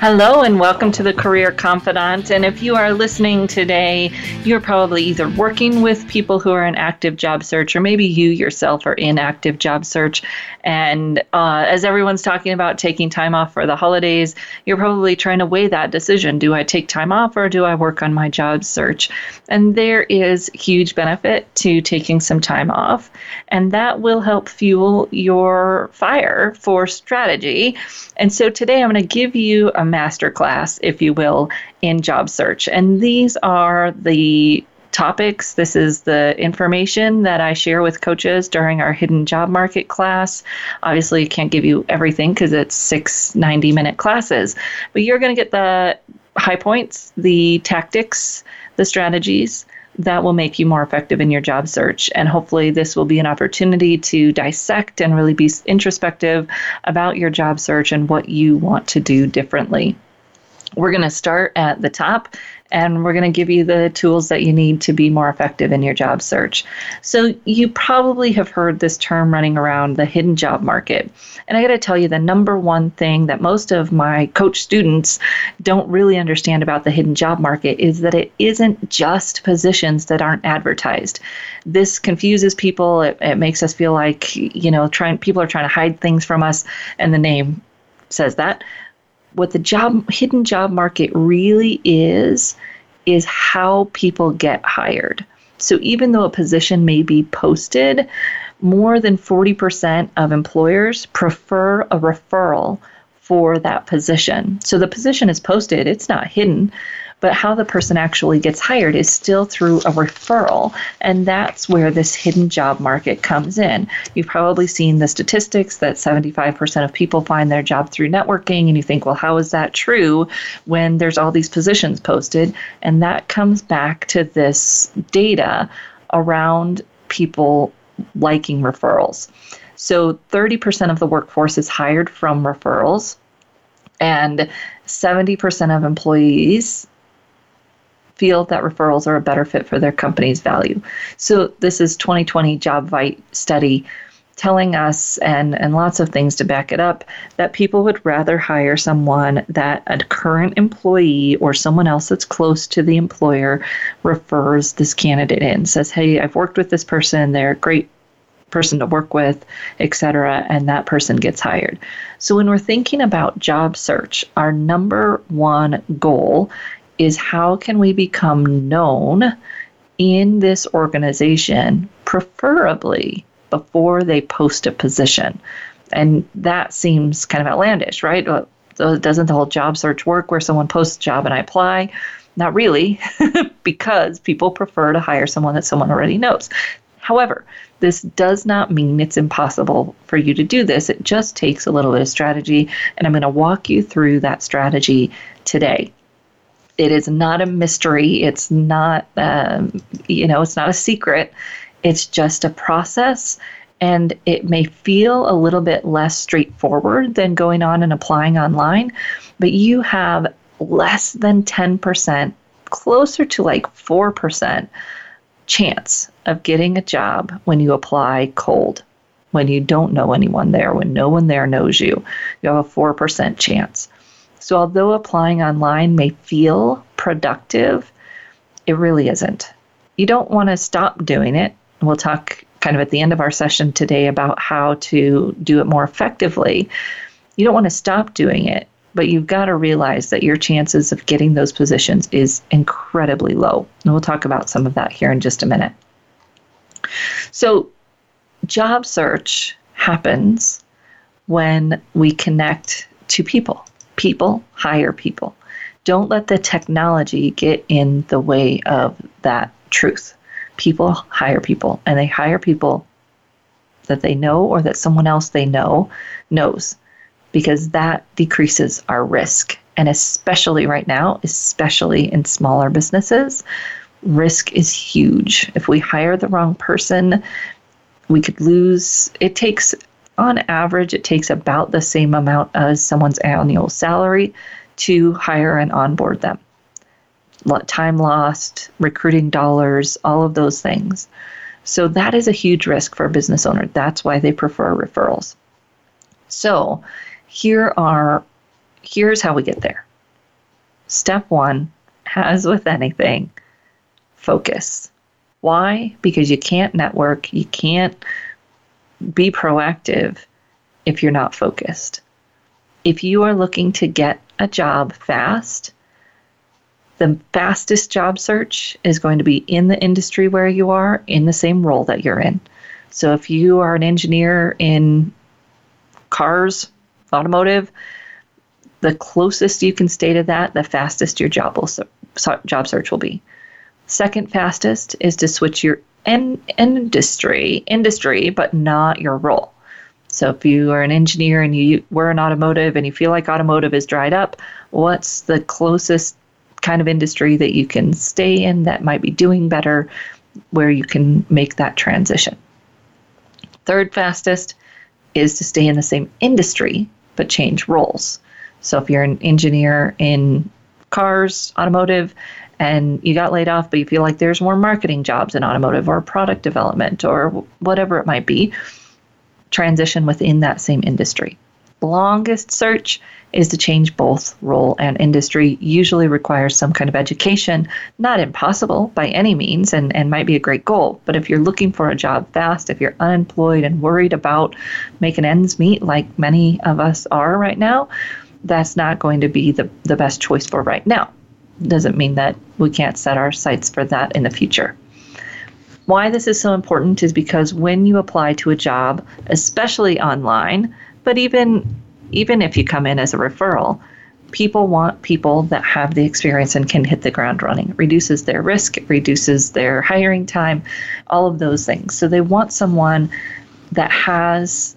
Hello, and welcome to the Career Confidante. And if you are listening today, you're probably either working with people who are in active job search, or maybe you yourself are in active job search. And uh, as everyone's talking about taking time off for the holidays, you're probably trying to weigh that decision. Do I take time off or do I work on my job search? And there is huge benefit to taking some time off, and that will help fuel your fire for strategy. And so today I'm going to give you a masterclass, if you will, in job search. And these are the topics. This is the information that I share with coaches during our hidden job market class. Obviously, I can't give you everything because it's six 90 minute classes, but you're going to get the high points, the tactics, the strategies that will make you more effective in your job search. And hopefully, this will be an opportunity to dissect and really be introspective about your job search and what you want to do differently. We're going to start at the top and we're going to give you the tools that you need to be more effective in your job search. So, you probably have heard this term running around the hidden job market. And I got to tell you, the number one thing that most of my coach students don't really understand about the hidden job market is that it isn't just positions that aren't advertised. This confuses people. It, it makes us feel like, you know, trying people are trying to hide things from us, and the name says that what the job hidden job market really is is how people get hired. So even though a position may be posted, more than 40% of employers prefer a referral for that position. So the position is posted, it's not hidden, but how the person actually gets hired is still through a referral. And that's where this hidden job market comes in. You've probably seen the statistics that 75% of people find their job through networking, and you think, well, how is that true when there's all these positions posted? And that comes back to this data around people liking referrals. So 30% of the workforce is hired from referrals, and 70% of employees feel that referrals are a better fit for their company's value. So this is 2020 JobVite study telling us and and lots of things to back it up that people would rather hire someone that a current employee or someone else that's close to the employer refers this candidate in. Says hey I've worked with this person. They're a great person to work with etc and that person gets hired. So when we're thinking about job search our number one goal is how can we become known in this organization, preferably before they post a position. And that seems kind of outlandish, right? Doesn't the whole job search work where someone posts a job and I apply? Not really, because people prefer to hire someone that someone already knows. However, this does not mean it's impossible for you to do this. It just takes a little bit of strategy, and I'm going to walk you through that strategy today. It is not a mystery. It's not, um, you know, it's not a secret. It's just a process. And it may feel a little bit less straightforward than going on and applying online, but you have less than 10%, closer to like 4% chance of getting a job when you apply cold, when you don't know anyone there, when no one there knows you. You have a 4% chance. So, although applying online may feel productive, it really isn't. You don't want to stop doing it. We'll talk kind of at the end of our session today about how to do it more effectively. You don't want to stop doing it, but you've got to realize that your chances of getting those positions is incredibly low. And we'll talk about some of that here in just a minute. So, job search happens when we connect to people people hire people. Don't let the technology get in the way of that truth. People hire people, and they hire people that they know or that someone else they know knows, because that decreases our risk And especially right now, especially in smaller businesses, risk is huge. If we hire the wrong person, we could lose. It takes, on average, it takes about the same amount as someone's annual salary to hire and onboard them. Time lost, recruiting dollars, all of those things. So that is a huge risk for a business owner. That's why they prefer referrals. So here are here's how we get there. Step 1, as with anything, focus. Why? Because you can't network, you can't be proactive if you're not focused. If you are looking to get a job fast, the fastest job search is going to be in the industry where you are, in the same role that you're in. So if you are an engineer in cars, automotive, the closest you can stay to that, the fastest your job will job search will be. Second fastest is to switch your en- industry, industry, but not your role. So if you are an engineer and you were in automotive and you feel like automotive is dried up, what's the closest kind of industry that you can stay in that might be doing better where you can make that transition. Third fastest is to stay in the same industry but change roles. So if you're an engineer in cars, automotive, and you got laid off, but you feel like there's more marketing jobs in automotive or product development or whatever it might be, transition within that same industry. Longest search is to change both role and industry. Usually requires some kind of education. Not impossible by any means and, and might be a great goal but if you're looking for a job fast if you're unemployed and worried about making ends meet like many of us are right now that's not going to be the, the best choice for right now doesn't mean that we can't set our sights for that in the future why this is so important is because when you apply to a job especially online but even even if you come in as a referral, people want people that have the experience and can hit the ground running. It reduces their risk, it reduces their hiring time, all of those things. So they want someone that has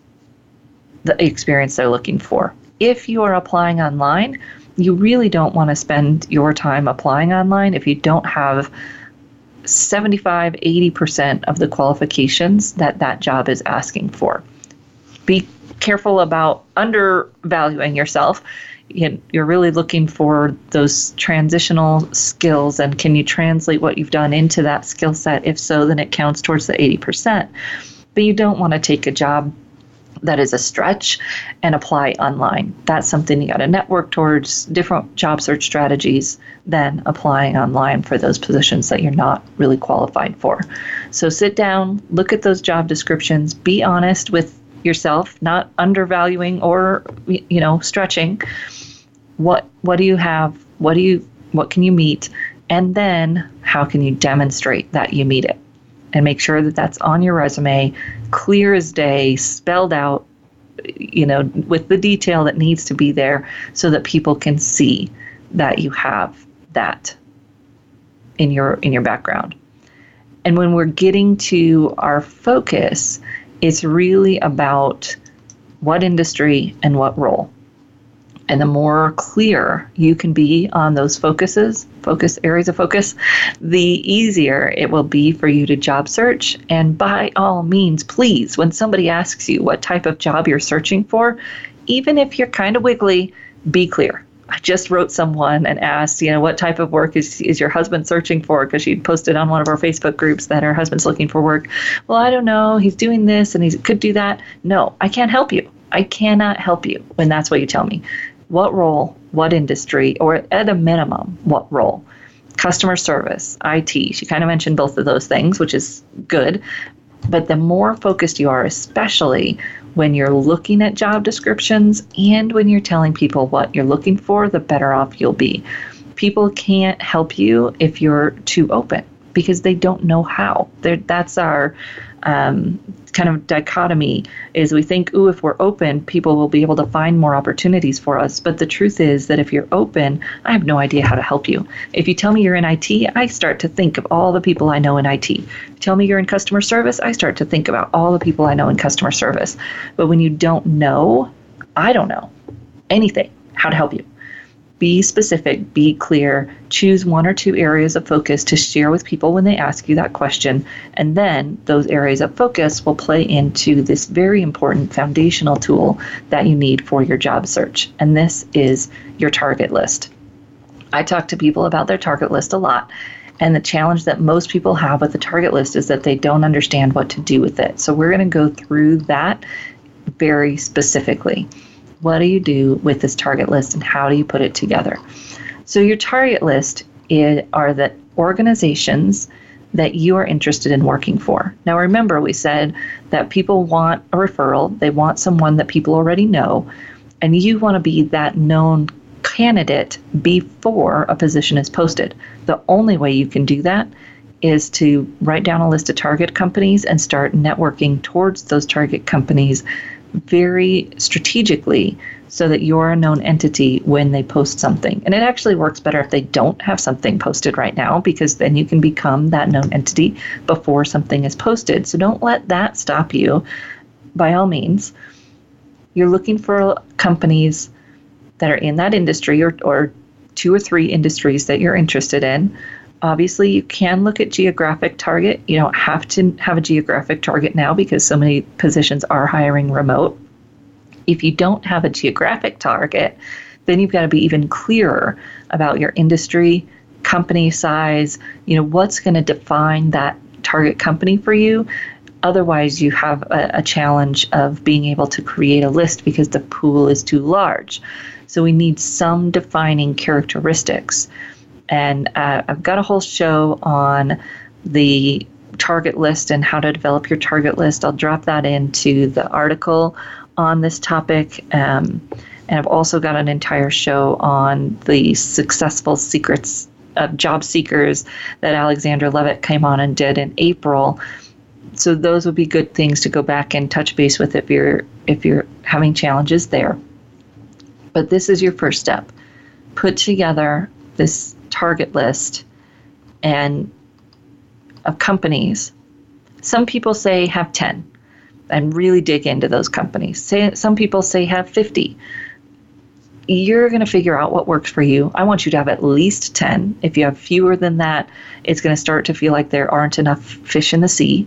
the experience they're looking for. If you are applying online, you really don't want to spend your time applying online if you don't have 75 80% of the qualifications that that job is asking for. Be careful about undervaluing yourself. You're really looking for those transitional skills, and can you translate what you've done into that skill set? If so, then it counts towards the 80%. But you don't want to take a job that is a stretch and apply online. That's something you got to network towards different job search strategies than applying online for those positions that you're not really qualified for. So sit down, look at those job descriptions, be honest with yourself, not undervaluing or you know stretching. What what do you have? What do you what can you meet? And then how can you demonstrate that you meet it? And make sure that that's on your resume, clear as day, spelled out, you know, with the detail that needs to be there so that people can see that you have that in your in your background. And when we're getting to our focus, it's really about what industry and what role. And the more clear you can be on those focuses, focus areas of focus, the easier it will be for you to job search. And by all means, please, when somebody asks you what type of job you're searching for, even if you're kind of wiggly, be clear. I just wrote someone and asked, you know, what type of work is, is your husband searching for? Because she posted on one of our Facebook groups that her husband's looking for work. Well, I don't know. He's doing this and he could do that. No, I can't help you. I cannot help you when that's what you tell me. What role, what industry, or at a minimum, what role? Customer service, IT. She kind of mentioned both of those things, which is good. But the more focused you are, especially when you're looking at job descriptions and when you're telling people what you're looking for, the better off you'll be. People can't help you if you're too open because they don't know how. They're, that's our um, kind of dichotomy is we think, ooh, if we're open, people will be able to find more opportunities for us. But the truth is that if you're open, I have no idea how to help you. If you tell me you're in IT, I start to think of all the people I know in IT. You tell me you're in customer service, I start to think about all the people I know in customer service. But when you don't know, I don't know anything how to help you be specific, be clear, choose one or two areas of focus to share with people when they ask you that question, and then those areas of focus will play into this very important foundational tool that you need for your job search, and this is your target list. I talk to people about their target list a lot. And the challenge that most people have with the target list is that they don't understand what to do with it. So, we're going to go through that very specifically what do you do with this target list and how do you put it together? So, your target list is, are the organizations that you are interested in working for. Now, remember, we said that people want a referral, they want someone that people already know, and you want to be that known candidate before a position is posted. The only way you can do that is to write down a list of target companies and start networking towards those target companies very strategically so that you're a known entity when they post something. And it actually works better if they don't have something posted right now because then you can become that known entity before something is posted. So don't let that stop you. By all means, you're looking for companies that are in that industry or, or two or three industries that you're interested in Obviously, you can look at geographic target. You don't have to have a geographic target now because so many positions are hiring remote. If you don't have a geographic target, then you've got to be even clearer about your industry, company size, you know, what's going to define that target company for you. Otherwise, you have a, a, challenge of being able to create a list because the pool is too large. So, we need some defining characteristics. And uh, I've got a whole show on the target list and how to develop your target list. I'll drop that into the article on this topic. Um, and I've also got an entire show on the successful secrets of job seekers that Alexandra Levit came on and did in April. So those would be good things to go back and touch base with if you're if you're having challenges there. But this is your first step. Put together this target list and of companies. Some people say have 10 and really dig into those companies. Say some people say have 50. You're going to figure out what works for you. I want you to have at least 10. If you have fewer than that, it's going to start to feel like there aren't enough fish in the sea.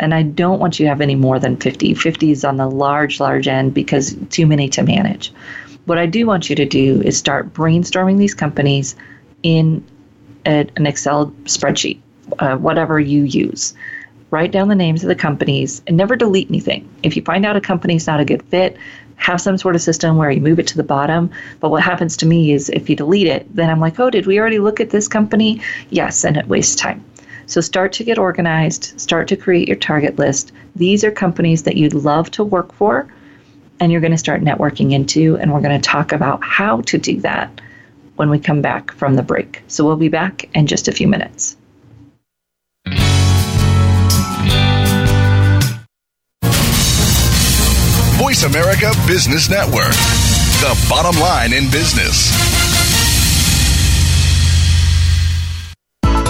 And I don't want you to have any more than 50. 50 is on the large, large end because too many to manage. What I do want you to do is start brainstorming these companies, in a, an Excel spreadsheet, uh, whatever you use. Write down the names of the companies and never delete anything. If you find out a company is not a good fit, have some sort of system where you move it to the bottom. But what happens to me is if you delete it, then I'm like, oh, did we already look at this company? Yes, and it wastes time. So start to get organized, start to create your target list. These are companies that you'd love to work for and you're going to start networking into, and we're going to talk about how to do that when we come back from the break. So we'll be back in just a few minutes. Voice America Business Network, the bottom line in business.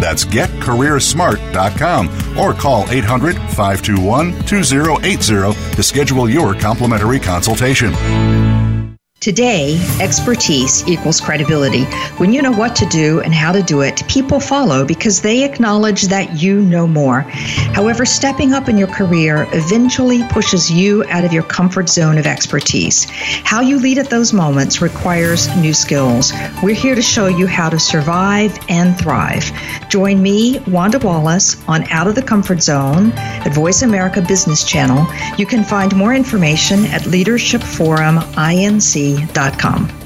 That's getcareersmart.com or call 800 521 2080 to schedule your complimentary consultation. Today, expertise equals credibility. When you know what to do and how to do it, people follow because they acknowledge that you know more. However, stepping up in your career eventually pushes you out of your comfort zone of expertise. How you lead at those moments requires new skills. We're here to show you how to survive and thrive. Join me, Wanda Wallace, on Out of the Comfort Zone at Voice America Business Channel. You can find more information at Leadership Forum INC me.com.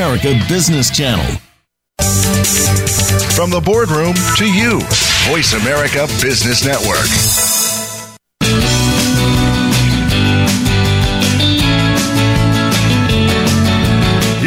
America Business Channel. From the boardroom to you, Voice America Business Network.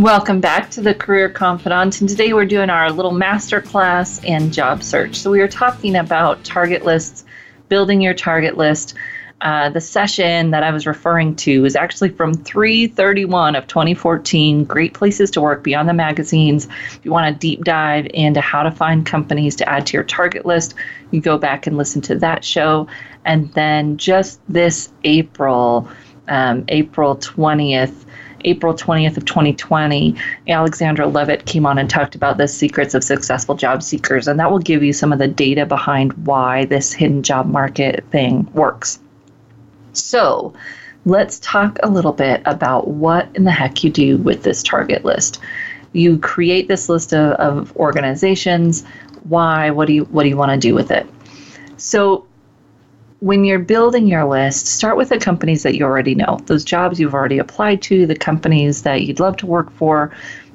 Welcome back to the Career Confidante, and today we're doing our little master class in job search. So, we are talking about target lists, building your target list. Uh, the session that I was referring to is actually from 331 of 2014. Great places to work beyond the magazines. If you want a deep dive into how to find companies to add to your target list, you go back and listen to that show. And then just this April, um, April 20th, April 20th of 2020, Alexandra Levit came on and talked about the secrets of successful job seekers, and that will give you some of the data behind why this hidden job market thing works. So, let's talk a little bit about what in the heck you do with this target list. You create this list of, of organizations. Why? What do you what do you want to do with it? So when you're building your list, start with the companies that you already know, those jobs you've already applied to, the companies that you'd love to work for.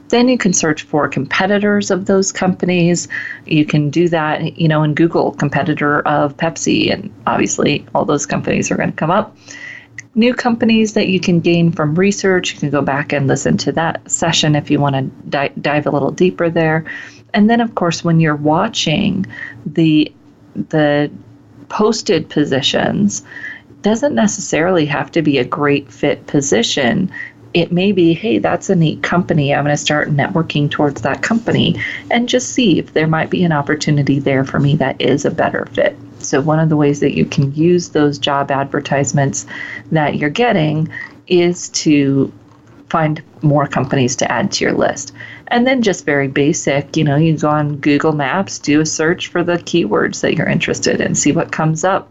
Then you can search for competitors of those companies. You can do that, you know, in Google, competitor of Pepsi, and obviously all those companies are going to come up. New companies that you can gain from research, you can go back and listen to that session if you want to di- dive a little deeper there. And then, of course, when you're watching the the posted positions doesn't necessarily have to be a great fit position. It may be, hey, that's a neat company. I'm going to start networking towards that company and just see if there might be an opportunity there for me that is a better fit. So, one of the ways that you can use those job advertisements that you're getting is to find more companies to add to your list. And then just very basic, you know, you go on Google Maps, do a search for the keywords that you're interested in, see what comes up.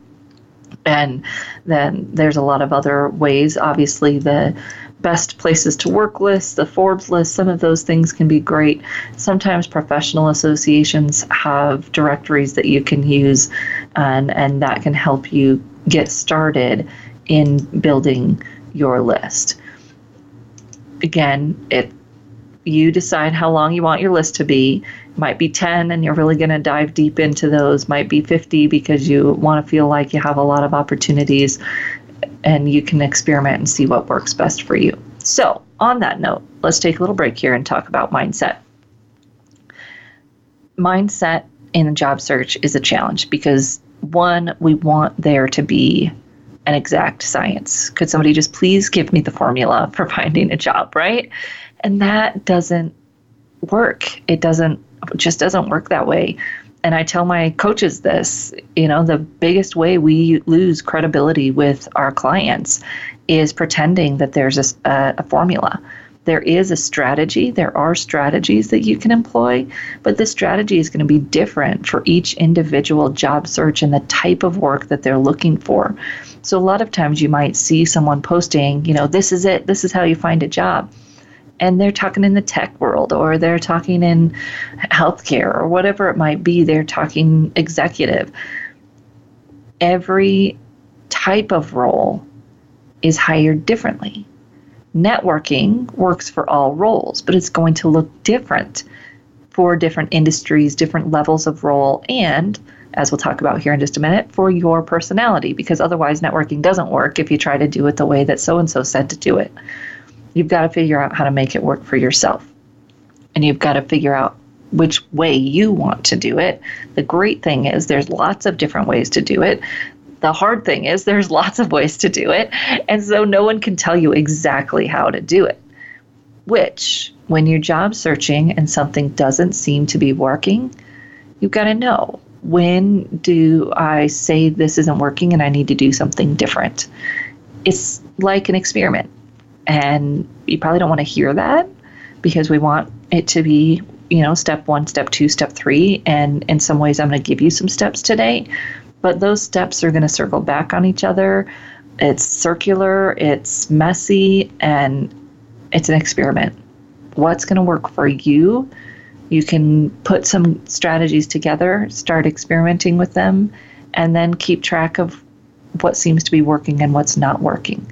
And then there's a lot of other ways. Obviously, the best places to work list, the Forbes list, some of those things can be great. Sometimes professional associations have directories that you can use, and, and that can help you get started in building your list. Again, it you decide how long you want your list to be. It Might be 10 and you're really going to dive deep into those. Might be 50 because you want to feel like you have a lot of opportunities and you can experiment and see what works best for you. So, on that note, let's take a little break here and talk about mindset. Mindset in a job search is a challenge because one, we want there to be an exact science. Could somebody just please give me the formula for finding a job, right? And that doesn't work. It doesn't just doesn't work that way. And I tell my coaches this, you know, the biggest way we lose credibility with our clients is pretending that there's a, a formula. There is a strategy. There are strategies that you can employ, but the strategy is going to be different for each individual job search and the type of work that they're looking for. So, a lot of times you might see someone posting, you know, this is it, this is how you find a job and they're talking in the tech world or they're talking in healthcare or whatever it might be, they're talking executive. Every type of role is hired differently. Networking works for all roles, but it's going to look different for different industries, different levels of role, and as we'll talk about here in just a minute, for your personality, because otherwise networking doesn't work if you try to do it the way that so and so said to do it. You've got to figure out how to make it work for yourself. And you've got to figure out which way you want to do it. The great thing is there's lots of different ways to do it. The hard thing is there's lots of ways to do it. And so no one can tell you exactly how to do it. Which, when you're job searching and something doesn't seem to be working, you've got to know when do I say this isn't working and I need to do something different? It's like an experiment. And you probably don't want to hear that because we want it to be, you know, step one, step two, step three. And in some ways, I'm going to give you some steps today, but those steps are going to circle back on each other. It's circular, it's messy, and it's an experiment. What's going to work for you? You can put some strategies together, start experimenting with them, and then keep track of what seems to be working and what's not working.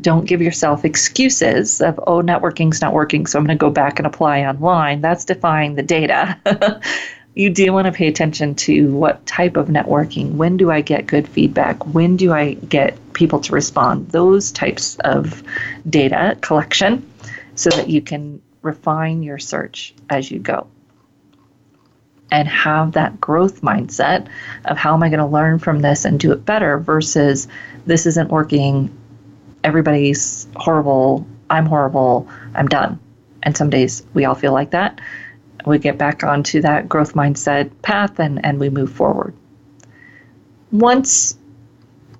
Don't give yourself excuses of, oh, networking's not working, so I'm going to go back and apply online. That's defying the data. you do want to pay attention to what type of networking. When do I get good feedback? When do I get people to respond? Those types of data collection so that you can refine your search as you go and have that growth mindset of how am I going to learn from this and do it better versus this isn't working, everybody's horrible, I'm horrible, I'm done. And some days we all feel like that. We get back onto that growth mindset path and, and we move forward. Once,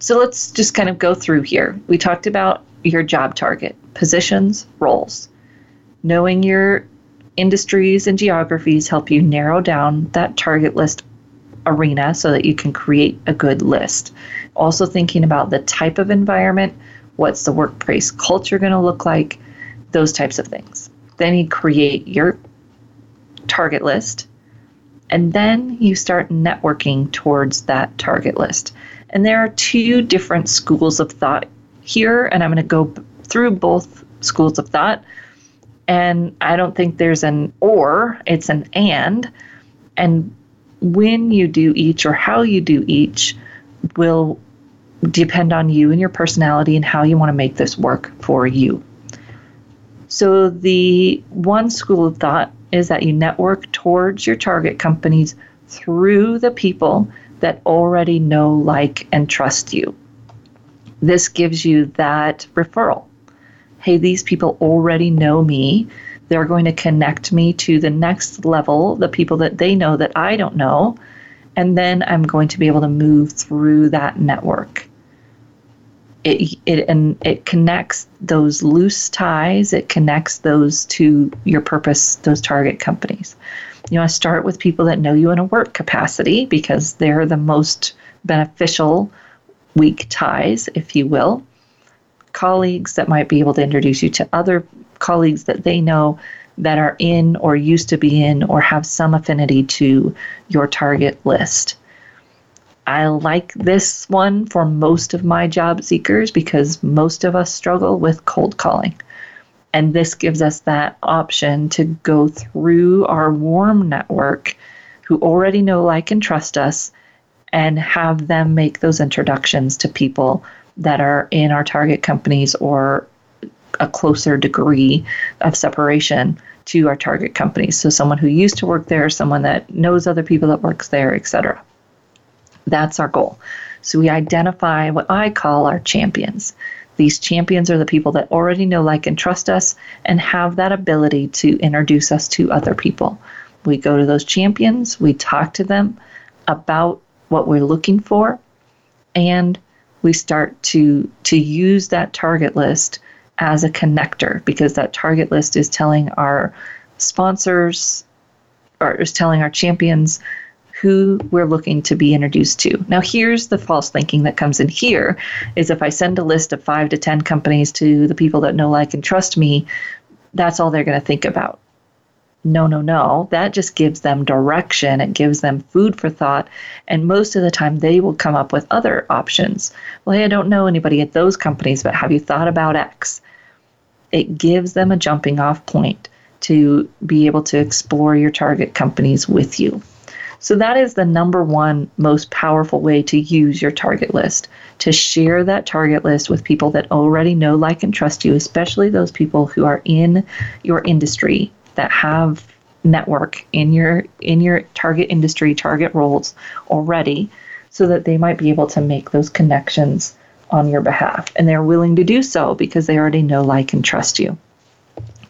so let's just kind of go through here. We talked about your job target, positions, roles. Knowing your industries and geographies help you narrow down that target list arena so that you can create a good list. Also, thinking about the type of environment, what's the workplace culture going to look like, those types of things. Then you create your target list, and then you start networking towards that target list. And there are two different schools of thought here, and I'm going to go through both schools of thought and I don't think there's an or, it's an and. And when you do each or how you do each will depend on you and your personality and how you want to make this work for you. So, the one school of thought is that you network towards your target companies through the people that already know, like, and trust you. This gives you that referral hey, these people already know me. They're going to connect me to the next level, the people that they know that I don't know. And then I'm going to be able to move through that network. It, it and it connects those loose ties. It connects those to your purpose those target companies. You want to start with people that know you in a work capacity because they're the most beneficial weak ties if you will. Colleagues that might be able to introduce you to other colleagues that they know that are in or used to be in or have some affinity to your target list. I like this one for most of my job seekers because most of us struggle with cold calling. And this gives us that option to go through our warm network who already know, like, and trust us and have them make those introductions to people that are in our target companies or a closer degree of separation to our target companies. So someone who used to work there, someone that knows other people that works there, etc. That's our goal. So we identify what I call our champions. These champions are the people that already know, like, and trust us and have that ability to introduce us to other people. We go to those champions, we talk to them about what we're looking for, and we start to to use that target list as a connector because that target list is telling our sponsors or is telling our champions who we're looking to be introduced to. Now here's the false thinking that comes in here is if I send a list of 5 to 10 companies to the people that know like and trust me, that's all they're going to think about no, no, no. That just gives them direction. It gives them food for thought. And most of the time, they will come up with other options. Well, hey, I don't know anybody at those companies, but have you thought about X? It gives them a jumping off point to be able to explore your target companies with you. So, that is the number one most powerful way to use your target list to share that target list with people that already know, like, and trust you, especially those people who are in your industry that have network in your in your target industry, target roles already so that they might be able to make those connections on your behalf. And they're willing to do so because they already know, like, and trust you.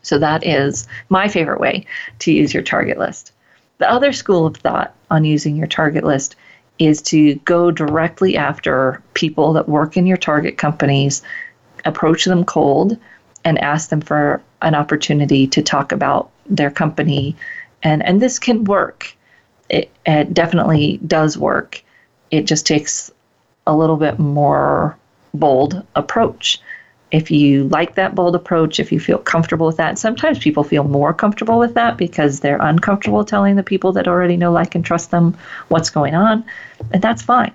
So that is my favorite way to use your target list. The other school of thought on using your target list is to go directly after people that work in your target companies, approach them cold, and ask them for an opportunity to talk about their company. And, and this can work. It, it definitely does work. It just takes a little bit more bold approach. If you like that bold approach, if you feel comfortable with that, sometimes people feel more comfortable with that because they're uncomfortable telling the people that already know, like, and trust them what's going on. And that's fine.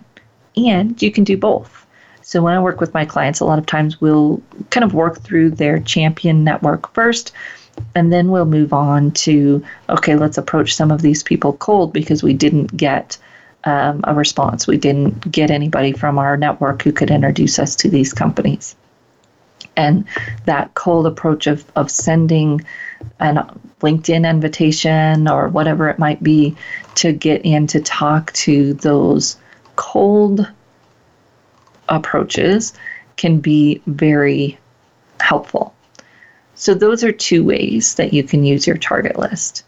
And you can do both. So when I work with my clients, a lot of times we'll kind of work through their champion network first. And then we'll move on to, okay, let's approach some of these people cold because we didn't get um, a response. We didn't get anybody from our network who could introduce us to these companies. And that cold approach of, of sending a LinkedIn invitation or whatever it might be to get in to talk to those cold approaches can be very helpful. So, those are two ways that you can use your target list.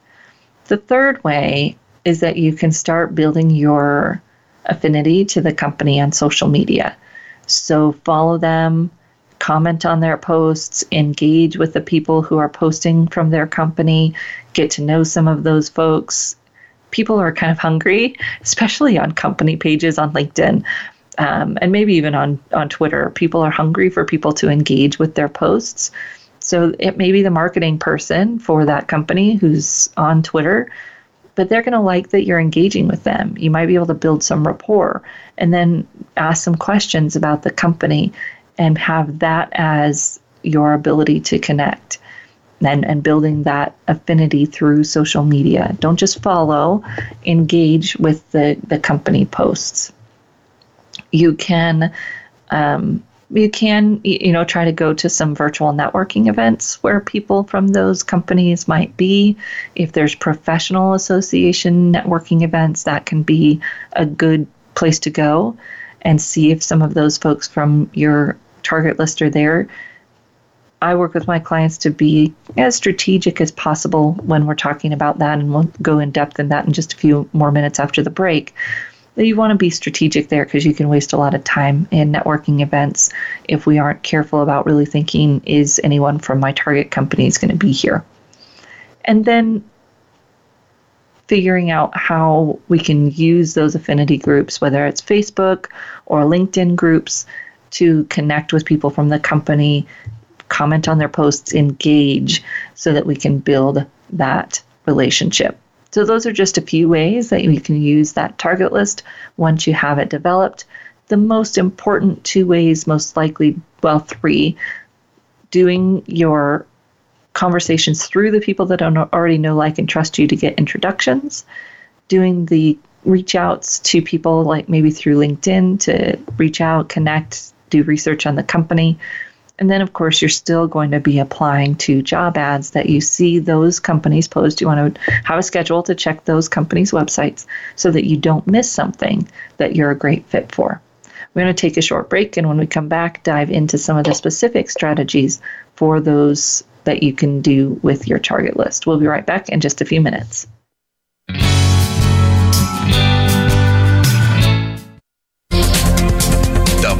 The third way is that you can start building your affinity to the company on social media. So follow them, comment on their posts, engage with the people who are posting from their company, get to know some of those folks. People are kind of hungry, especially on company pages on LinkedIn. Um, and maybe even on, on Twitter, people are hungry for people to engage with their posts. So it may be the marketing person for that company who's on Twitter but they're going to like that you're engaging with them. You might be able to build some rapport and then ask some questions about the company and have that as your ability to connect and, and building that affinity through social media. Don't just follow, engage with the, the company posts. You can um, you can you know try to go to some virtual networking events where people from those companies might be. If there's professional association networking events that can be a good place to go and see if some of those folks from your target list are there. I work with my clients to be as strategic as possible when we're talking about that, and we'll go in depth in that in just a few more minutes after the break you want to be strategic there because you can waste a lot of time in networking events if we aren't careful about really thinking is anyone from my target company is going to be here? And then figuring out how we can use those affinity groups whether it's facebook or linkedin groups to connect with people from the company comment on their posts engage so that we can build that relationship so, those are just a few ways that you can use that target list once you have it developed. The most important two ways, most likely, well, three, doing your conversations through the people that already know, like, and trust you to get introductions, doing the reach outs to people, like maybe through LinkedIn to reach out, connect, do research on the company, and then, of course, you're still going to be applying to job ads that you see those companies post. You want to have a schedule to check those companies' websites so that you don't miss something that you're a great fit for. We're going to take a short break, and when we come back, dive into some of the specific strategies for those that you can do with your target list. We'll be right back in just a few minutes.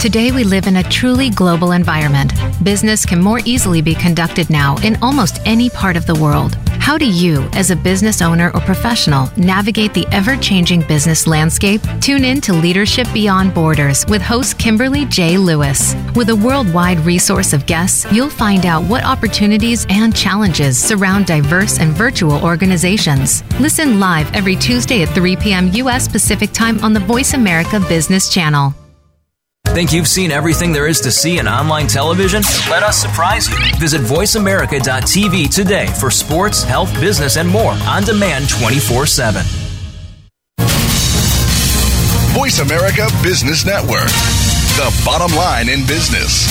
Today, we live in a truly global environment. Business can more easily be conducted now in almost any part of the world. How do you, as a business owner or professional, navigate the ever changing business landscape? Tune in to Leadership Beyond Borders with host Kimberly J. Lewis. With a worldwide resource of guests, you'll find out what opportunities and challenges surround diverse and virtual organizations. Listen live every Tuesday at 3 p.m. U.S. Pacific Time on the Voice America Business Channel. Think you've seen everything there is to see in online television? Let us surprise you. Visit VoiceAmerica.tv today for sports, health, business, and more on demand 24 7. Voice America Business Network, the bottom line in business.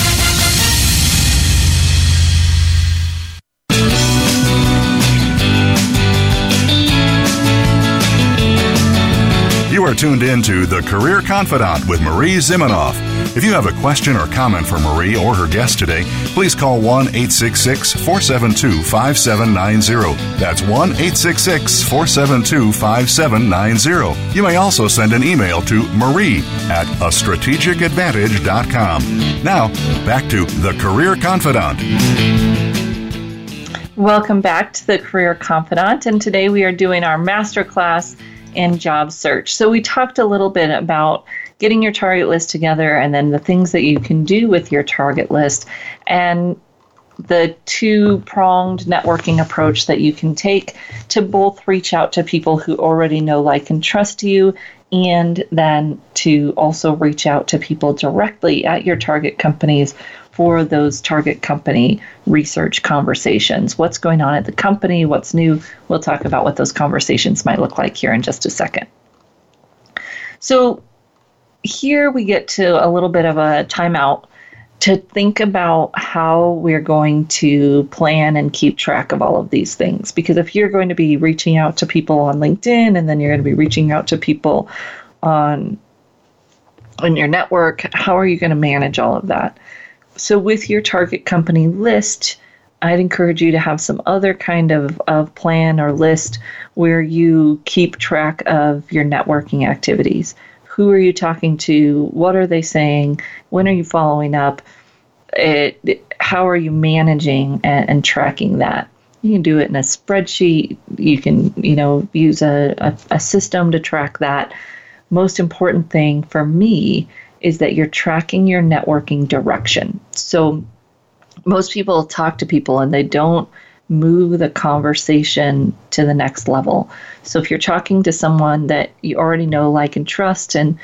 You are tuned in to The Career Confidante with Marie Zimenoff. If you have a question or comment for Marie or her guest today, please call 1 866 472 5790. That's 1 866 472 5790. You may also send an email to marie at a strategicadvantage.com. Now, back to The Career Confidante. Welcome back to the Career Confidante, and today we are doing our masterclass in job search. So, we talked a little bit about getting your target list together and then the things that you can do with your target list and the two pronged networking approach that you can take to both reach out to people who already know, like, and trust you, and then to also reach out to people directly at your target companies for those target company research conversations. What's going on at the company? What's new? We'll talk about what those conversations might look like here in just a second. So, here we get to a little bit of a timeout to think about how we're going to plan and keep track of all of these things. Because if you're going to be reaching out to people on LinkedIn and then you're going to be reaching out to people on on your network, how are you going to manage all of that? So with your target company list, I'd encourage you to have some other kind of, of plan or list where you keep track of your networking activities. Who are you talking to? What are they saying? When are you following up? It, how are you managing and, and tracking that? You can do it in a spreadsheet. You can, you know, use a, a, a system to track that. Most important thing for me is that you're tracking your networking direction. So most people talk to people and they don't move the conversation to the next level. So if you're talking to someone that you already know, like, and trust, and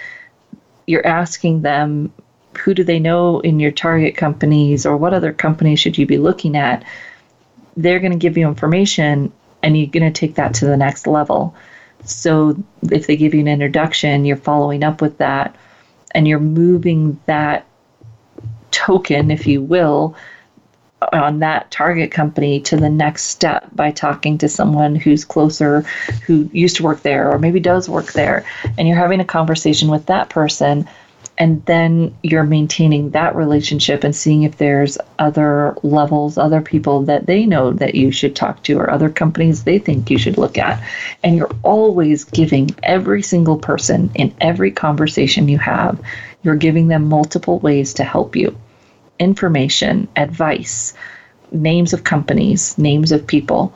you're asking them, who do they know in your target companies or what other companies should you be looking at? They're going to give you information and you're going to take that to the next level. So if they give you an introduction, you're following up with that and you're moving that token, if you will, on that target company to the next step by talking to someone who's closer, who used to work there or maybe does work there, and you're having a conversation with that person. And then you're maintaining that relationship and seeing if there's other levels, other people that they know that you should talk to, or other companies they think you should look at. And you're always giving every single person in every conversation you have, you're giving them multiple ways to help you information, advice, names of companies, names of people,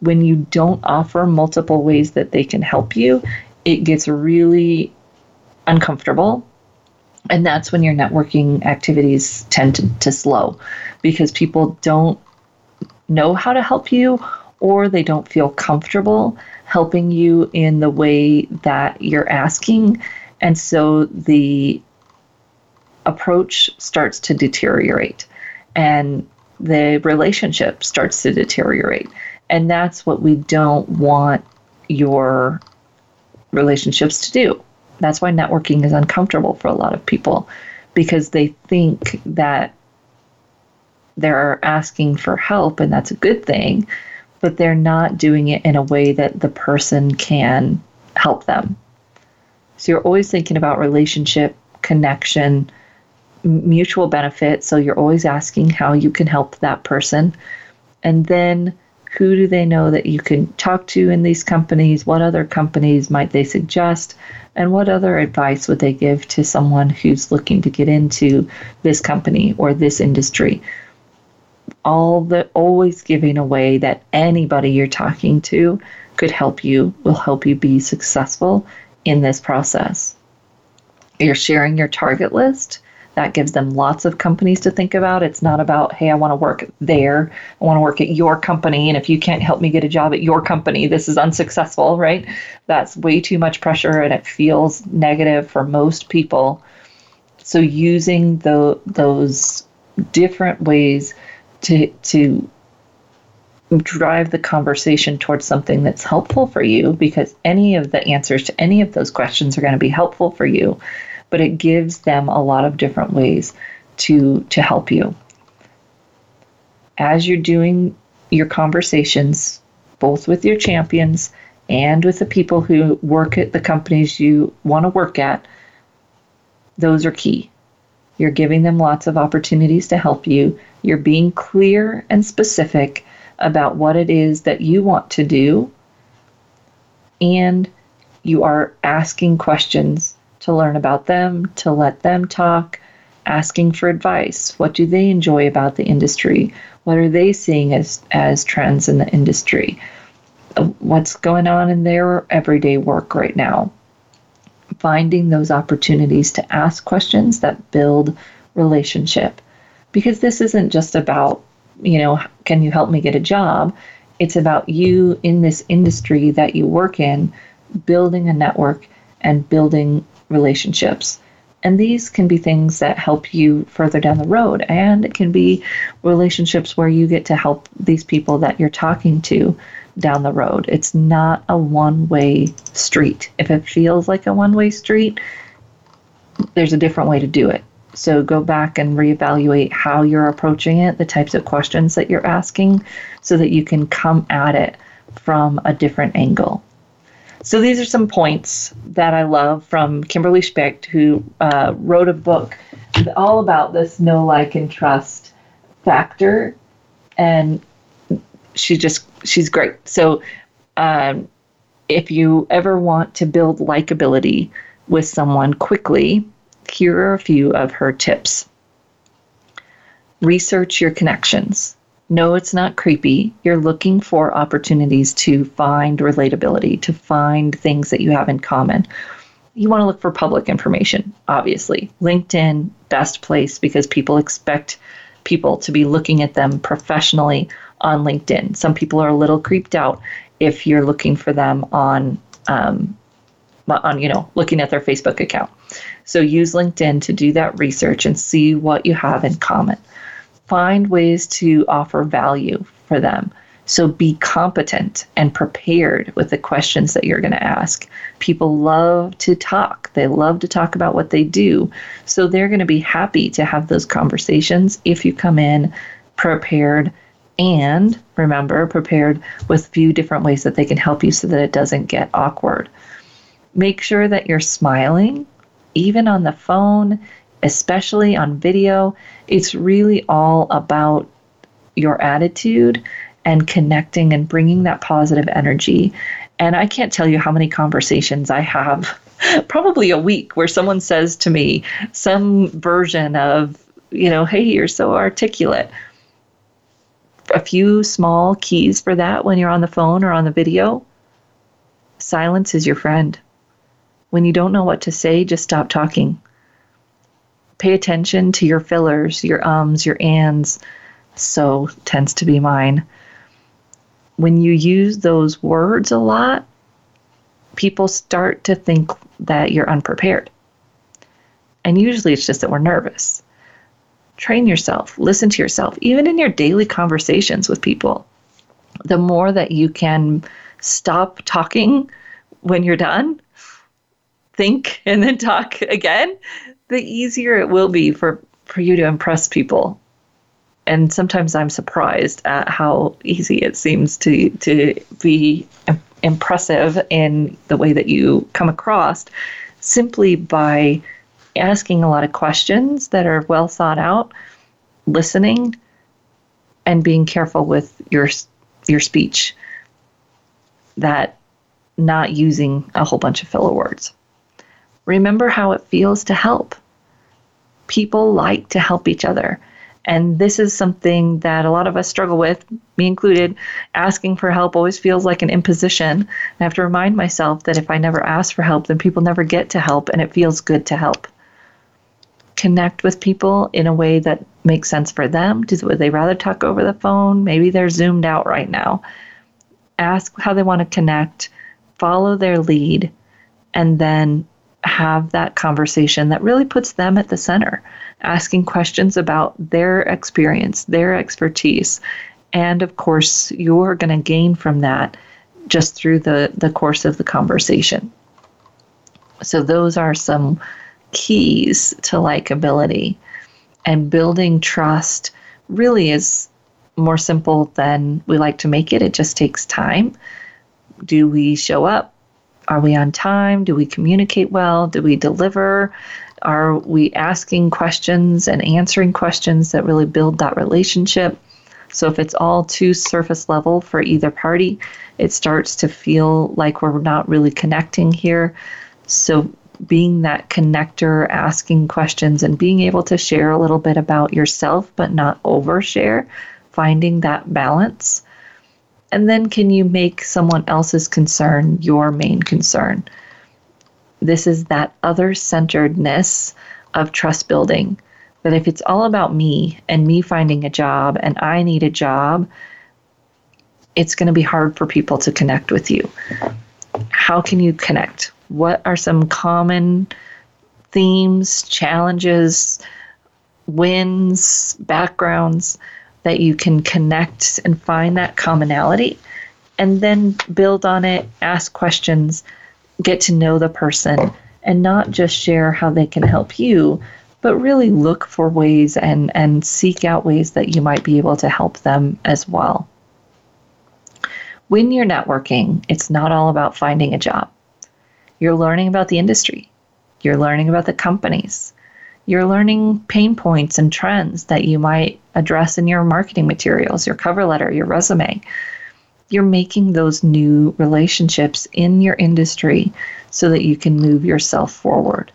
when you don't offer multiple ways that they can help you, it gets really uncomfortable. And that's when your networking activities tend to, to slow because people don't know how to help you or they don't feel comfortable helping you in the way that you're asking. And so the approach starts to deteriorate and the relationship starts to deteriorate. And that's what we don't want your relationships to do. That's why networking is uncomfortable for a lot of people because they think that they're asking for help and that's a good thing, but they're not doing it in a way that the person can help them. So you're always thinking about relationship, connection, mutual benefit. So you're always asking how you can help that person. And then who do they know that you can talk to in these companies? What other companies might they suggest? And what other advice would they give to someone who's looking to get into this company or this industry? all the always giving away that anybody you're talking to could help you, will help you be successful in this process. You're sharing your target list. That gives them lots of companies to think about. It's not about, hey, I want to work there. I want to work at your company. And if you can't help me get a job at your company, this is unsuccessful, right? That's way too much pressure and it feels negative for most people. So using the, those different ways to, to drive the conversation towards something that's helpful for you because any of the answers to any of those questions are going to be helpful for you but it gives them a lot of different ways to to help you. As you're doing your conversations, both with your champions and with the people who work at the companies you want to work at, those are key. You're giving them lots of opportunities to help you. You're being clear and specific about what it is that you want to do. And you are asking questions to learn about them, to let them talk, asking for advice. What do they enjoy about the industry? What are they seeing as, as trends in the industry? What's going on in their everyday work right now? Finding those opportunities to ask questions that build relationship. Because this isn't just about, you know, can you help me get a job? It's about you in this industry that you work in, building a network and building relationships. And these can be things that help you further down the road. And it can be relationships where you get to help these people that you're talking to down the road. It's not a one way street. If it feels like a one way street, there's a different way to do it. So go back and reevaluate how you're approaching it, the types of questions that you're asking, so that you can come at it from a different angle. So these are some points that I love from Kimberly Specht, who uh, wrote a book all about this know, like, and trust factor, and she just she's great. So um, if you ever want to build likability with someone quickly, here are a few of her tips. Research your connections. No, it's not creepy. You're looking for opportunities to find relatability, to find things that you have in common. You want to look for public information, obviously. LinkedIn, best place because people expect people to be looking at them professionally on LinkedIn. Some people are a little creeped out if you're looking for them on, um, on you know, looking at their Facebook account. So use LinkedIn to do that research and see what you have in common find ways to offer value for them. So be competent and prepared with the questions that you're going to ask. People love to talk, they love to talk about what they do. So they're going to be happy to have those conversations if you come in prepared and remember, prepared with a few different ways that they can help you so that it doesn't get awkward. Make sure that you're smiling, even on the phone, especially on video, it's really all about your attitude and connecting and bringing that positive energy. And I can't tell you how many conversations I have, probably a week, where someone says to me some version of, you know, hey, you're so articulate. A few small keys for that when you're on the phone or on the video. Silence is your friend. When you don't know what to say, just stop talking pay attention to your fillers, your ums, your ands. So tends to be mine. When you use those words a lot, people start to think that you're unprepared. And usually it's just that we're nervous. Train yourself, listen to yourself, even in your daily conversations with people. The more that you can stop talking when you're done, think and then talk again, the easier it will be for, for you to impress people. And sometimes I'm surprised at how easy it seems to, to be impressive in the way that you come across simply by asking a lot of questions that are well thought out, listening, and being careful with your your speech. That not using a whole bunch of filler words. Remember how it feels to help. People like to help each other. And this is something that a lot of us struggle with, me included. Asking for help always feels like an imposition. I have to remind myself that if I never ask for help, then people never get to help, and it feels good to help. Connect with people in a way that makes sense for them. Would they rather talk over the phone? Maybe they're zoomed out right now. Ask how they want to connect, follow their lead, and then have that conversation that really puts them at the center asking questions about their experience, their expertise. And of course, you're going to gain from that just through the, the course of the conversation. So, those are some keys to likability. And building trust really is more simple than we like to make it. It just takes time. Do we show up? Are we on time? Do we communicate well? Do we deliver? Are we asking questions and answering questions that really build that relationship? So if it's all too surface level for either party, it starts to feel like we're not really connecting here. So being that connector, asking questions, and being able to share a little bit about yourself, but not overshare, finding that balance. And then can you make someone else's concern your main concern? This is that other centeredness of trust building. That if it's all about me and me finding a job and I need a job, it's going to be hard for people to connect with you. How can you connect? What are some common themes, challenges, wins, backgrounds that you can connect and find that commonality? And then build on it, ask questions, get to know the person and not just share how they can help you, but really look for ways and, and seek out ways that you might be able to help them as well. When you're networking, it's not all about finding a job. You're learning about the industry, you're learning about the companies, you're learning pain points and trends that you might address in your marketing materials, your cover letter, your resume you're making those new relationships in your industry so that you can move yourself forward.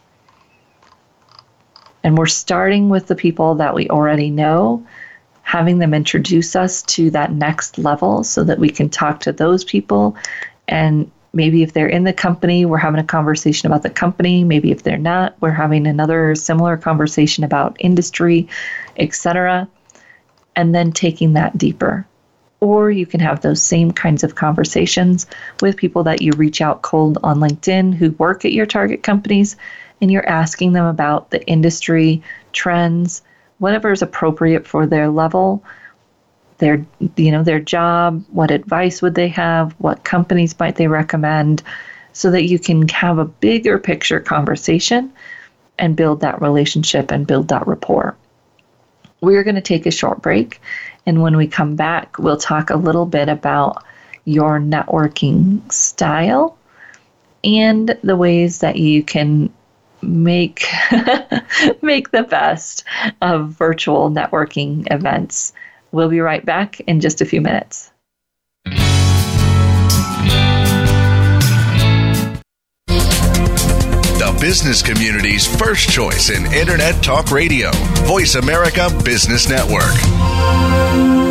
And we're starting with the people that we already know, having them introduce us to that next level so that we can talk to those people. And maybe if they're in the company, we're having a conversation about the company. Maybe if they're not, we're having another similar conversation about industry, etc. And then taking that deeper or you can have those same kinds of conversations with people that you reach out cold on LinkedIn who work at your target companies and you're asking them about the industry trends, whatever is appropriate for their level, their you know, their job, what advice would they have, what companies might they recommend so that you can have a bigger picture conversation and build that relationship and build that rapport. We're going to take a short break and when we come back, we'll talk a little bit about your networking style and the ways that you can make make the best of virtual networking events. We'll be right back in just a few minutes. The business community's first choice in Internet Talk Radio, Voice America Business Network.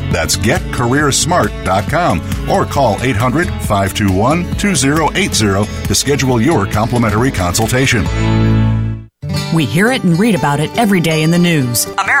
That's getcareersmart.com or call 800 521 2080 to schedule your complimentary consultation. We hear it and read about it every day in the news. America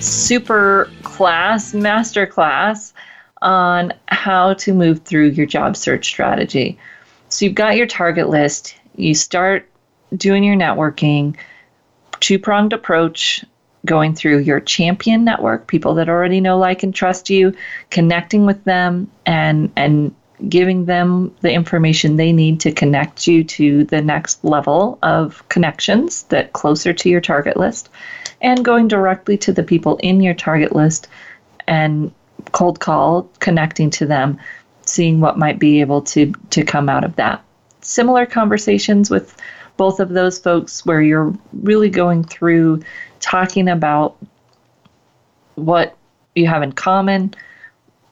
super class, master class on how to move through your job search strategy. So you've got your target list, you start doing your networking, two pronged approach, going through your champion network, people that already know, like, and trust you, connecting with them, and and giving them the information they need to connect you to the next level of connections that closer to your target list and going directly to the people in your target list and cold call, connecting to them, seeing what might be able to to come out of that. Similar conversations with both of those folks where you're really going through talking about what you have in common,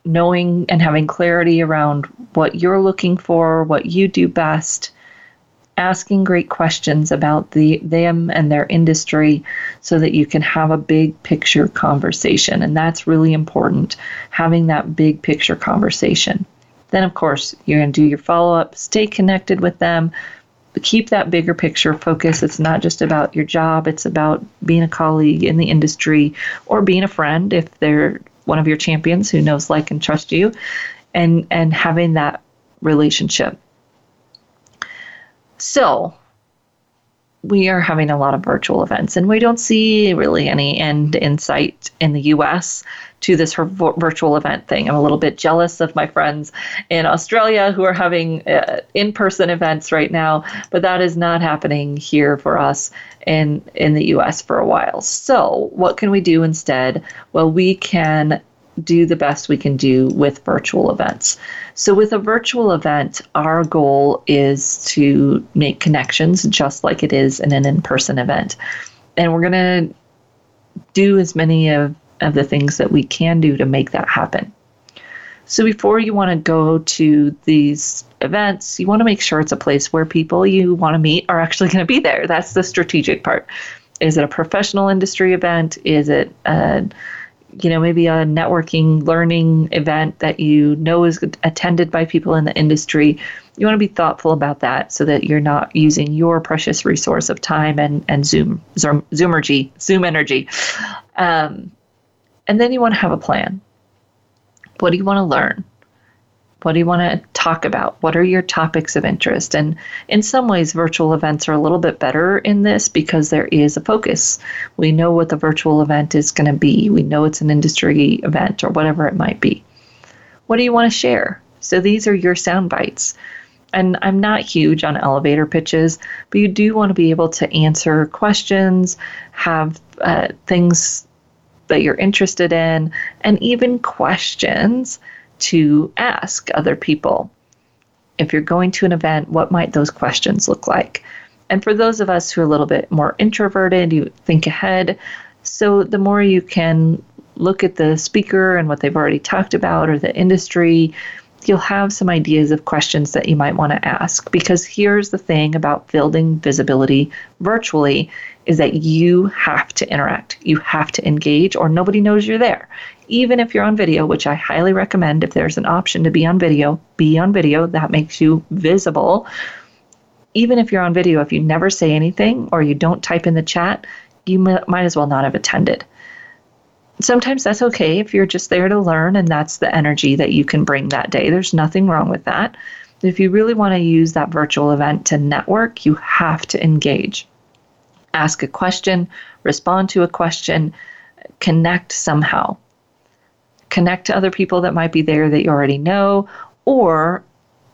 knowing and having clarity around what you're looking for, what you do best, asking great questions about the them and their industry so that you can have a big picture conversation. And that's really important having that big picture conversation. Then of course you're going to do your follow up stay connected with them keep that bigger picture focus. It's not just about your job it's about being a colleague in the industry or being a friend if they're one of your champions who knows like and trust you and and having that relationship so, we are having a lot of virtual events, and we don't see really any end in sight in the US to this virtual event thing. I'm a little bit jealous of my friends in Australia who are having uh, in person events right now, but that is not happening here for us in, in the US for a while. So, what can we do instead? Well, we can do the best we can do with virtual events. So, with a virtual event, our goal is to make connections just like it is in an in person event. And we're going to do as many of, of the things that we can do to make that happen. So, before you want to go to these events, you want to make sure it's a place where people you want to meet are actually going to be there. That's the strategic part. Is it a professional industry event? Is it a you know, maybe a networking learning event that you know is attended by people in the industry, you want to be thoughtful about that so that you're not using your precious resource of time and, and Zoom, Zoom, Zoomergy, Zoom energy. Um, and then you want to have a plan. What do you want to learn? What do you want to talk about? What are your topics of interest? And in some ways, virtual events are a little bit better in this because there is a focus. We know what the virtual event is going to be, we know it's an industry event or whatever it might be. What do you want to share? So these are your sound bites. And I'm not huge on elevator pitches, but you do want to be able to answer questions, have uh, things that you're interested in, and even questions to ask other people. If you're going to an event, what might those questions look like? And for those of us who are a little bit more introverted, you think ahead. So the more you can look at the speaker and what they've already talked about or the industry, you'll have some ideas of questions that you might want to ask. Because here's the thing about building visibility virtually is that you have to interact. You have to engage or nobody knows you're there even if you're on video, which I highly recommend if there's an option to be on video, be on video. That makes you visible. Even if you're on video, if you never say anything or you don't type in the chat, you might as well not have attended. Sometimes that's okay if you're just there to learn and that's the energy that you can bring that day. There's nothing wrong with that. If you really want to use that virtual event to network, you have to engage. Ask a question, respond to a question, connect somehow connect to other people that might be there that you already know, or,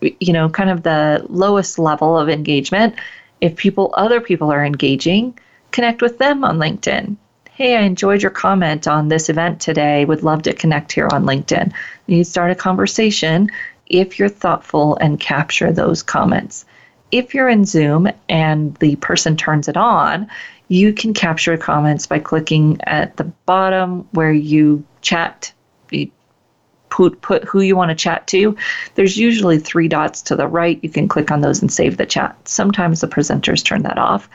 you know, kind of the lowest level of engagement. If people, other people are engaging, connect with them on LinkedIn. Hey, I enjoyed your comment on this event today. Would love to connect here on LinkedIn. You start a conversation if you're thoughtful and capture those comments. If you're in Zoom and the person turns it on, you can capture comments by clicking at the bottom where you chat, put, put who you want to chat to. There's usually three dots to the right. You can click on those and save the chat. Sometimes the presenters turn that off.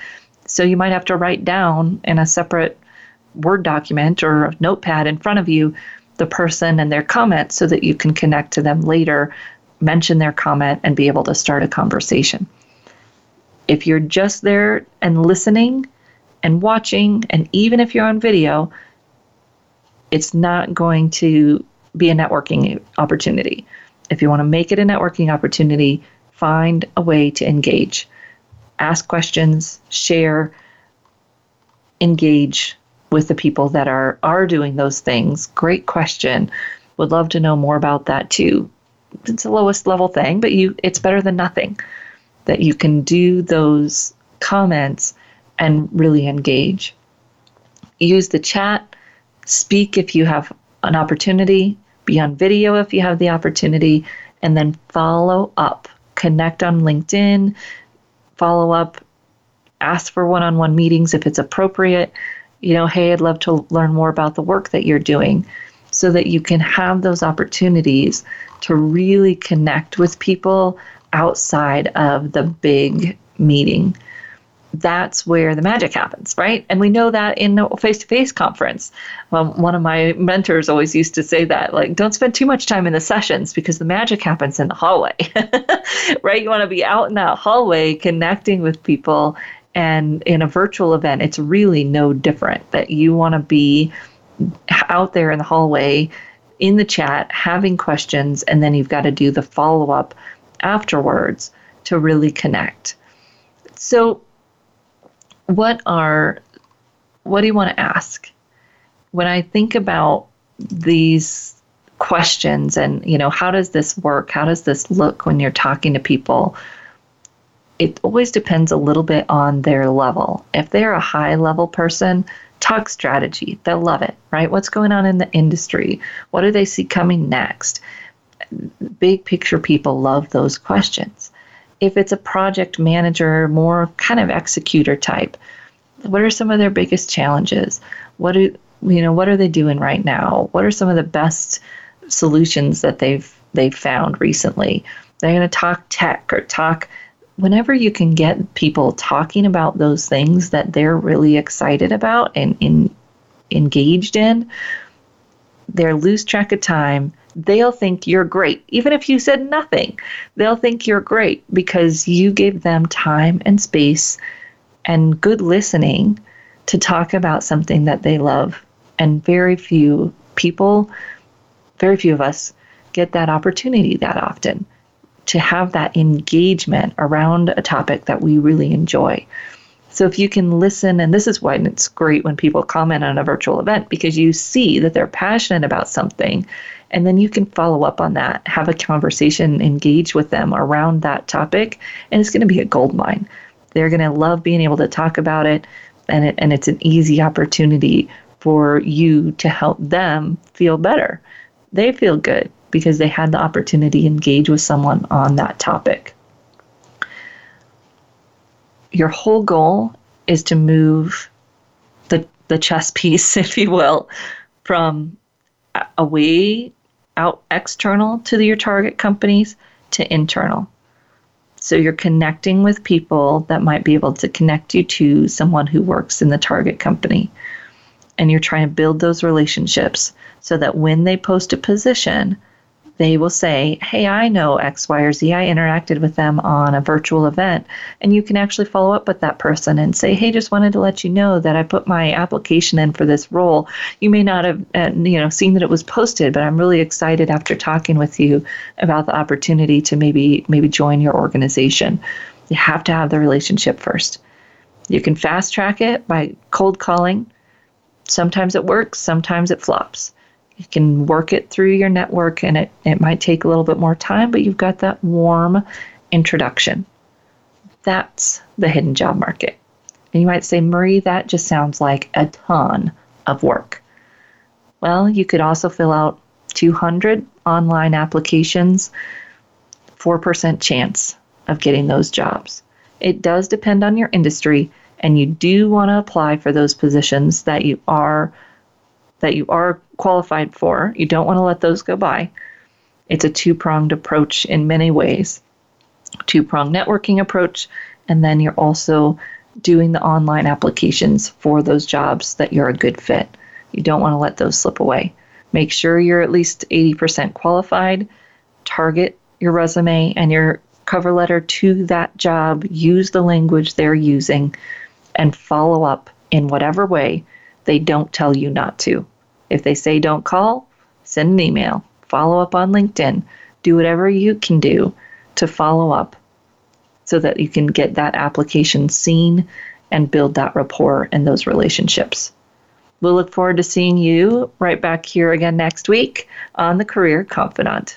So you might have to write down in a separate Word document or a notepad in front of you the person and their comment so that you can connect to them later, mention their comment, and be able to start a conversation. If you're just there and listening and watching, and even if you're on video, it's not going to be a networking opportunity. If you want to make it a networking opportunity, find a way to engage. Ask questions, share, engage with the people that are are doing those things. Great question. Would love to know more about that too. It's the lowest level thing, but you it's better than nothing. That you can do those comments and really engage. Use the chat, speak if you have an opportunity, be on video if you have the opportunity, and then follow up. Connect on LinkedIn, follow up, ask for one on one meetings if it's appropriate. You know, hey, I'd love to learn more about the work that you're doing so that you can have those opportunities to really connect with people outside of the big meeting that's where the magic happens, right? And we know that in a face to face conference. Um, one of my mentors always used to say that, like, don't spend too much time in the sessions because the magic happens in the hallway, right? You want to be out in that hallway connecting with people. And in a virtual event, it's really no different that you want to be out there in the hallway in the chat having questions, and then you've got to do the follow up afterwards to really connect. So, what are what do you want to ask? When I think about these questions and you know how does this work? How does this look when you're talking to people? It always depends a little bit on their level. If they're a high level person, talk strategy. They'll love it, right? What's going on in the industry? What do they see coming next? Big picture people love those questions if it's a project manager, more kind of executor type, what are some of their biggest challenges? What do you know? What are they doing right now? What are some of the best solutions that they've they've found recently? They're going to talk tech or talk. Whenever you can get people talking about those things that they're really excited about and in, engaged in, they lose track of time they'll think you're great. Even if you said nothing, they'll think you're great because you gave them time and space and good listening to talk about something that they love. And very few people, very few of us get that opportunity that often to have that engagement around a topic that we really enjoy. So if you can listen, and this is why it's great when people comment on a virtual event because you see that they're passionate about something and then you can follow up on that, have a conversation, engage with them around that topic, and it's going to be a gold mine. They're going to love being able to talk about it, and it, and it's an easy opportunity for you to help them feel better. They feel good because they had the opportunity to engage with someone on that topic. Your whole goal is to move the the chess piece, if you will, from away out external to your target companies to internal. So you're connecting with people that might be able to connect you to someone who works in the target company. And you're trying to build those relationships so that when they post a position, they will say, Hey, I know X, Y, or Z. I interacted with them on a virtual event. And you can actually follow up with that person and say, Hey, just wanted to let you know that I put my application in for this role. You may not have uh, you know, seen that it was posted, but I'm really excited after talking with you about the opportunity to maybe maybe join your organization. You have to have the relationship first. You can fast track it by cold calling. Sometimes it works, sometimes it flops you can work it through your network and it, it might take a little bit more time, but you've got that warm introduction. That's the hidden job market. And you might say, Marie, that just sounds like a ton of work. Well, you could also fill out 200 online applications, 4% chance of getting those jobs. It does depend on your industry and you do want to apply for those positions that you are that you are qualified for. You don't want to let those go by. It's a two-pronged approach in many ways. Two-pronged networking approach and then you're also doing the online applications for those jobs that you're a good fit. You don't want to let those slip away. Make sure you're at least 80% qualified. Target your resume and your cover letter to that job. Use the language they're using and follow up in whatever way they don't tell you not to. If they say don't call, send an email, follow up on LinkedIn, do whatever you can do to follow up so that you can get that application seen and build that rapport and those relationships. We'll look forward to seeing you right back here again next week on the Career Confidante.